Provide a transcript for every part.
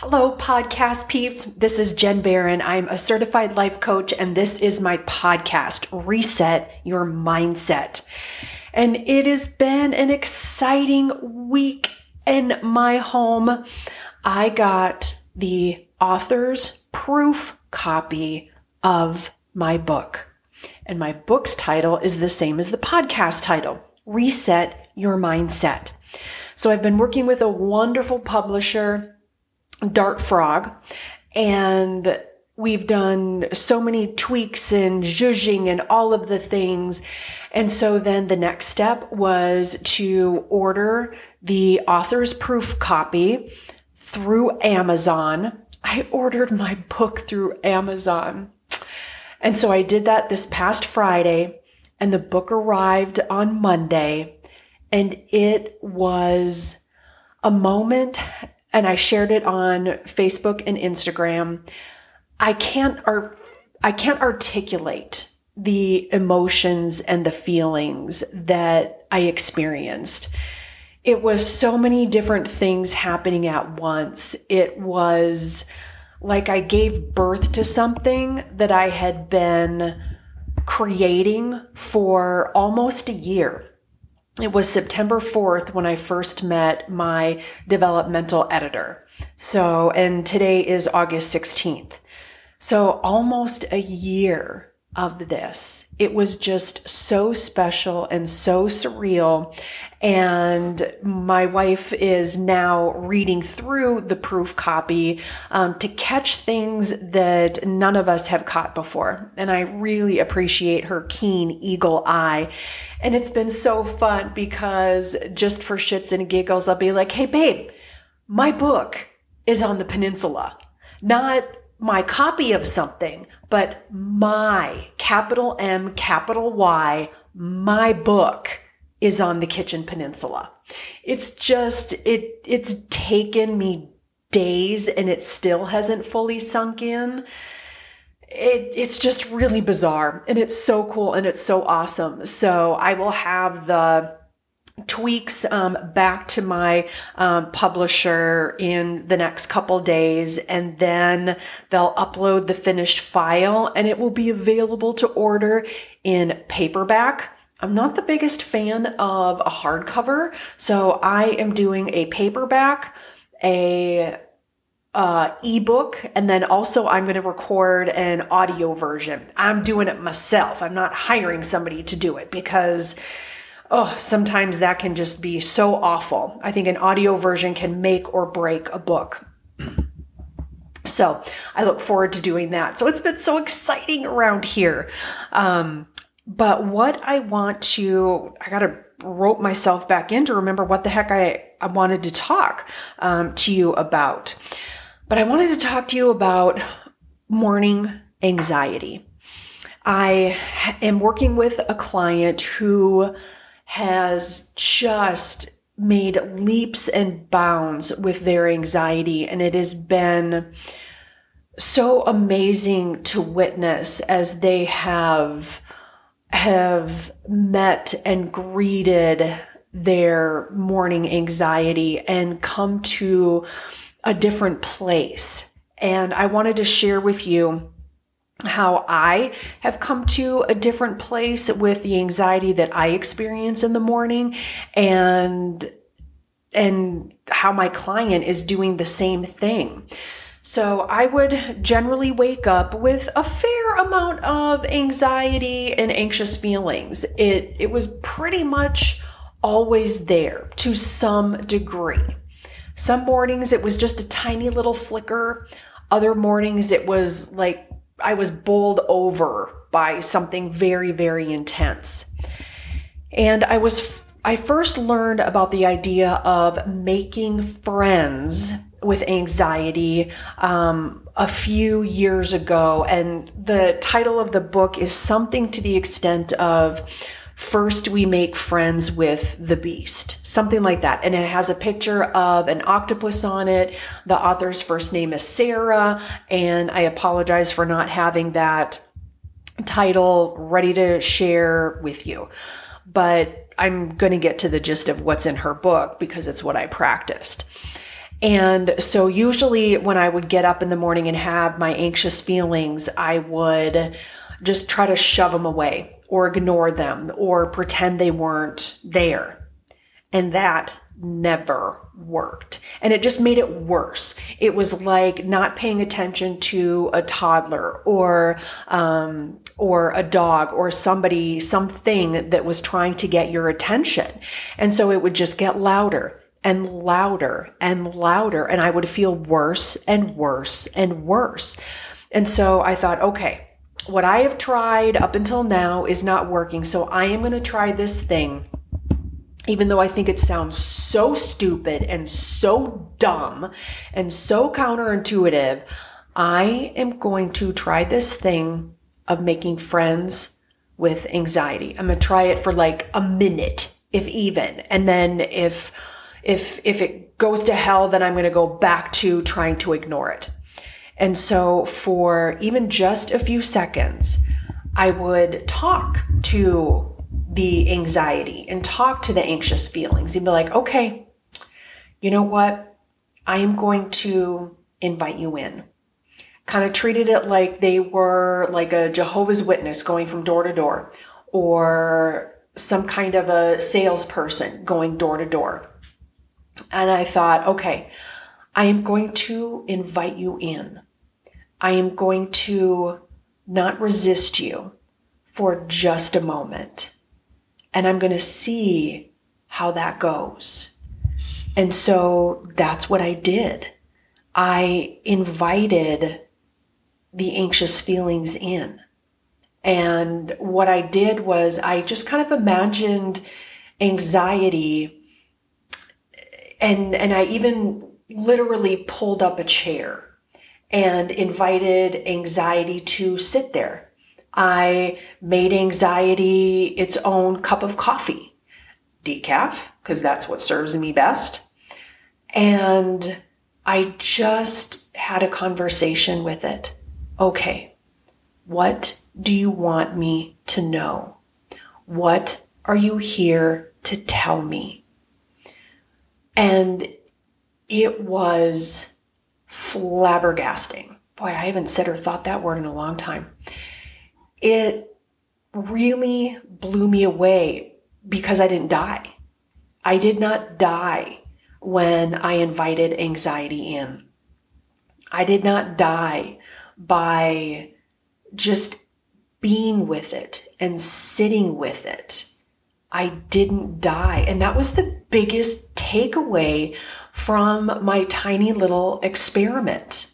Hello, podcast peeps. This is Jenn Baron. I'm a certified life coach, and this is my podcast, Reset Your Mindset. And it has been an exciting week in my home. I got the author's proof copy of my book. And my book's title is the same as the podcast title Reset Your Mindset. So I've been working with a wonderful publisher Dart Frog. And we've done so many tweaks and zhuzhing and all of the things. And so then the next step was to order the author's proof copy through Amazon. I ordered my book through Amazon. And so I did that this past Friday and the book arrived on Monday and it was a moment and I shared it on Facebook and Instagram. I can't ar- I can't articulate the emotions and the feelings that I experienced. It was so many different things happening at once. It was like I gave birth to something that I had been creating for almost a year it was September 4th when I first met my developmental editor. So, and today is August 16th. So almost a year of this. It was just so special and so surreal. And my wife is now reading through the proof copy um, to catch things that none of us have caught before. And I really appreciate her keen eagle eye. And it's been so fun because just for shits and giggles, I'll be like, hey, babe, my book is on the peninsula. Not my copy of something, but my capital M, capital Y, my book is on the kitchen peninsula. It's just, it, it's taken me days and it still hasn't fully sunk in. It, it's just really bizarre and it's so cool and it's so awesome. So I will have the, tweaks um, back to my um, publisher in the next couple days and then they'll upload the finished file and it will be available to order in paperback I'm not the biggest fan of a hardcover, so I am doing a paperback, a uh, ebook, and then also I'm going to record an audio version. I'm doing it myself. I'm not hiring somebody to do it because oh, sometimes that can just be so awful. I think an audio version can make or break a book. So I look forward to doing that. So it's been so exciting around here. Um, but what I want to, I got to rope myself back in to remember what the heck I, I wanted to talk um, to you about. But I wanted to talk to you about morning anxiety. I am working with a client who has just made leaps and bounds with their anxiety. And it has been so amazing to witness as they have, have met and greeted their morning anxiety and come to a different place. And I wanted to share with you how I have come to a different place with the anxiety that I experience in the morning and and how my client is doing the same thing. So I would generally wake up with a fair amount of anxiety and anxious feelings. It it was pretty much always there to some degree. Some mornings it was just a tiny little flicker. Other mornings it was like I was bowled over by something very, very intense. And I was, I first learned about the idea of making friends with anxiety um, a few years ago. And the title of the book is something to the extent of First, we make friends with the beast, something like that. And it has a picture of an octopus on it. The author's first name is Sarah. And I apologize for not having that title ready to share with you. But I'm going to get to the gist of what's in her book because it's what I practiced. And so usually when I would get up in the morning and have my anxious feelings, I would just try to shove them away or ignore them or pretend they weren't there. And that never worked. And it just made it worse. It was like not paying attention to a toddler or, um, or a dog or somebody, something that was trying to get your attention. And so it would just get louder and louder and louder. And I would feel worse and worse and worse. And so I thought, okay, what I have tried up until now is not working. So I am going to try this thing even though I think it sounds so stupid and so dumb and so counterintuitive, I am going to try this thing of making friends with anxiety. I'm going to try it for like a minute, if even. And then if, if, if it goes to hell, then I'm going to go back to trying to ignore it. And so for even just a few seconds, I would talk to the anxiety and talk to the anxious feelings and be like, okay, you know what? I am going to invite you in. Kind of treated it like they were like a Jehovah's Witness going from door to door or some kind of a salesperson going door to door. And I thought, okay, I am going to invite you in. I am going to not resist you for just a moment and I'm going to see how that goes. And so that's what I did. I invited the anxious feelings in. And what I did was I just kind of imagined anxiety and and I even literally pulled up a chair and invited anxiety to sit there I made anxiety its own cup of coffee, decaf, because that's what serves me best. And I just had a conversation with it. Okay, what do you want me to know? What are you here to tell me? And it was flabbergasting. Boy, I haven't said or thought that word in a long time it really blew me away because I didn't die. I did not die when I invited anxiety in. I did not die by just being with it and sitting with it. I didn't die. And that was the biggest takeaway from my tiny little experiment.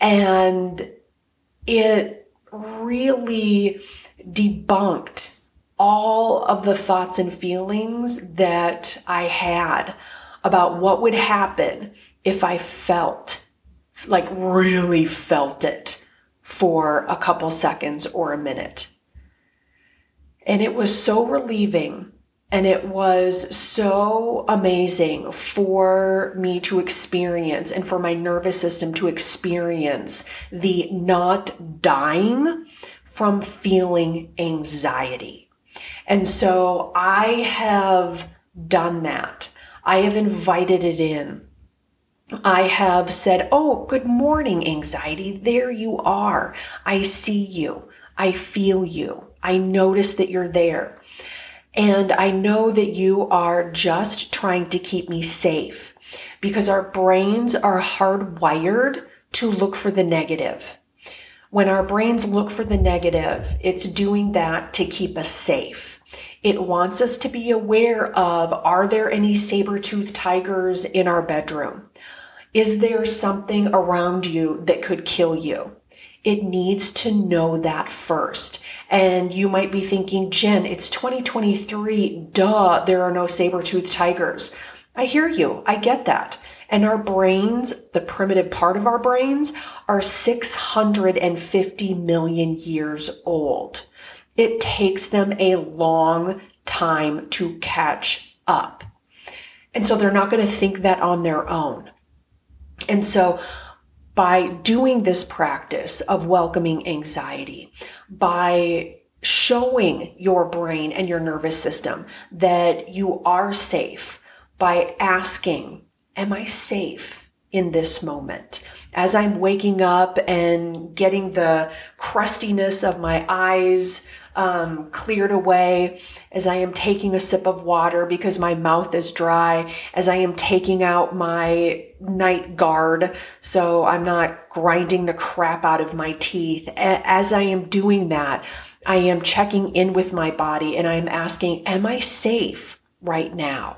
And it really debunked all of the thoughts and feelings that I had about what would happen if I felt, like really felt it for a couple seconds or a minute. And it was so relieving and it was so amazing for me to experience and for my nervous system to experience the not dying from feeling anxiety. And so I have done that. I have invited it in. I have said, Oh, good morning, anxiety. There you are. I see you. I feel you. I notice that you're there. And I know that you are just trying to keep me safe because our brains are hardwired to look for the negative. When our brains look for the negative, it's doing that to keep us safe. It wants us to be aware of are there any saber-toothed tigers in our bedroom? Is there something around you that could kill you? It needs to know that first. And you might be thinking, Jenn, it's 2023. Duh, there are no saber-toothed tigers. I hear you. I get that. And our brains, the primitive part of our brains, are 650 million years old. It takes them a long time to catch up. And so they're not going to think that on their own. And so by doing this practice of welcoming anxiety, by showing your brain and your nervous system that you are safe, by asking, Am I safe? in this moment. As I'm waking up and getting the crustiness of my eyes um, cleared away, as I am taking a sip of water because my mouth is dry, as I am taking out my night guard so I'm not grinding the crap out of my teeth. As I am doing that, I am checking in with my body and I'm asking, am I safe right now?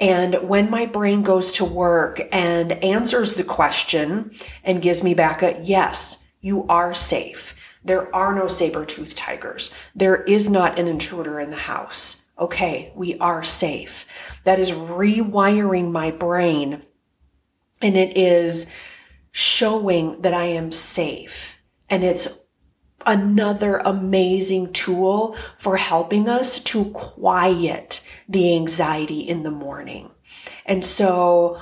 And when my brain goes to work and answers the question and gives me back a yes, you are safe. There are no saber-toothed tigers. There is not an intruder in the house. Okay, we are safe. That is rewiring my brain and it is showing that I am safe. And it's another amazing tool for helping us to quiet the anxiety in the morning. And so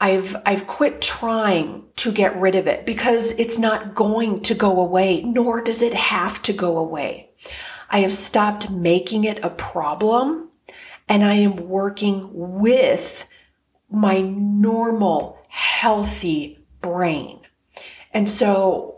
I've, I've quit trying to get rid of it because it's not going to go away, nor does it have to go away. I have stopped making it a problem and I am working with my normal, healthy brain. And so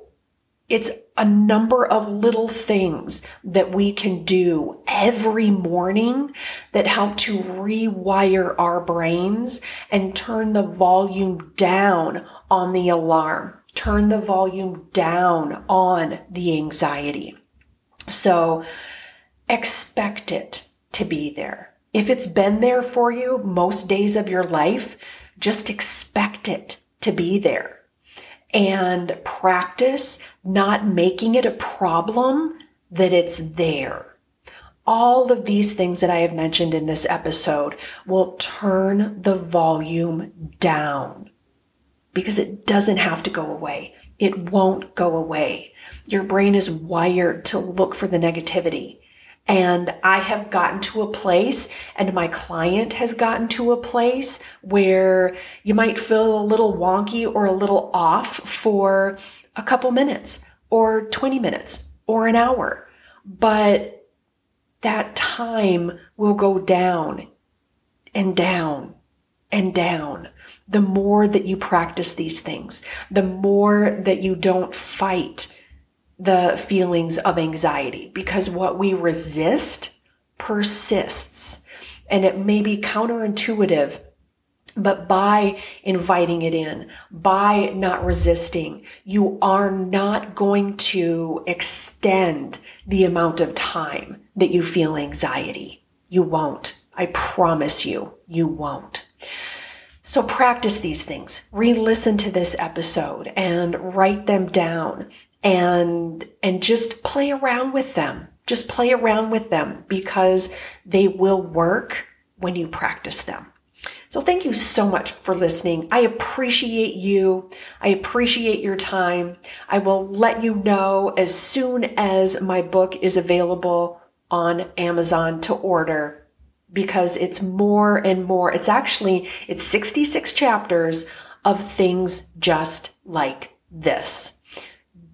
it's a number of little things that we can do every morning that help to rewire our brains and turn the volume down on the alarm, turn the volume down on the anxiety. So expect it to be there. If it's been there for you most days of your life, just expect it to be there and practice not making it a problem that it's there. All of these things that I have mentioned in this episode will turn the volume down because it doesn't have to go away. It won't go away. Your brain is wired to look for the negativity. And I have gotten to a place and my client has gotten to a place where you might feel a little wonky or a little off for a couple minutes or 20 minutes or an hour. But that time will go down and down and down. The more that you practice these things, the more that you don't fight the feelings of anxiety because what we resist persists and it may be counterintuitive but by inviting it in, by not resisting, you are not going to extend the amount of time that you feel anxiety. You won't. I promise you, you won't. So practice these things. Re-listen to this episode and write them down and, and just play around with them. Just play around with them because they will work when you practice them. So thank you so much for listening. I appreciate you. I appreciate your time. I will let you know as soon as my book is available on Amazon to order because it's more and more. It's actually, it's 66 chapters of things just like this.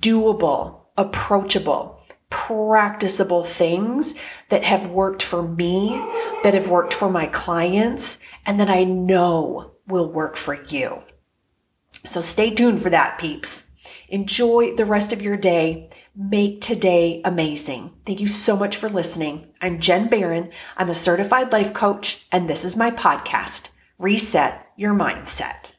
Doable, approachable, practicable things that have worked for me, that have worked for my clients, and that I know will work for you. So stay tuned for that, peeps. Enjoy the rest of your day. Make today amazing. Thank you so much for listening. I'm Jenn Baron. I'm a certified life coach, and this is my podcast, Reset Your Mindset.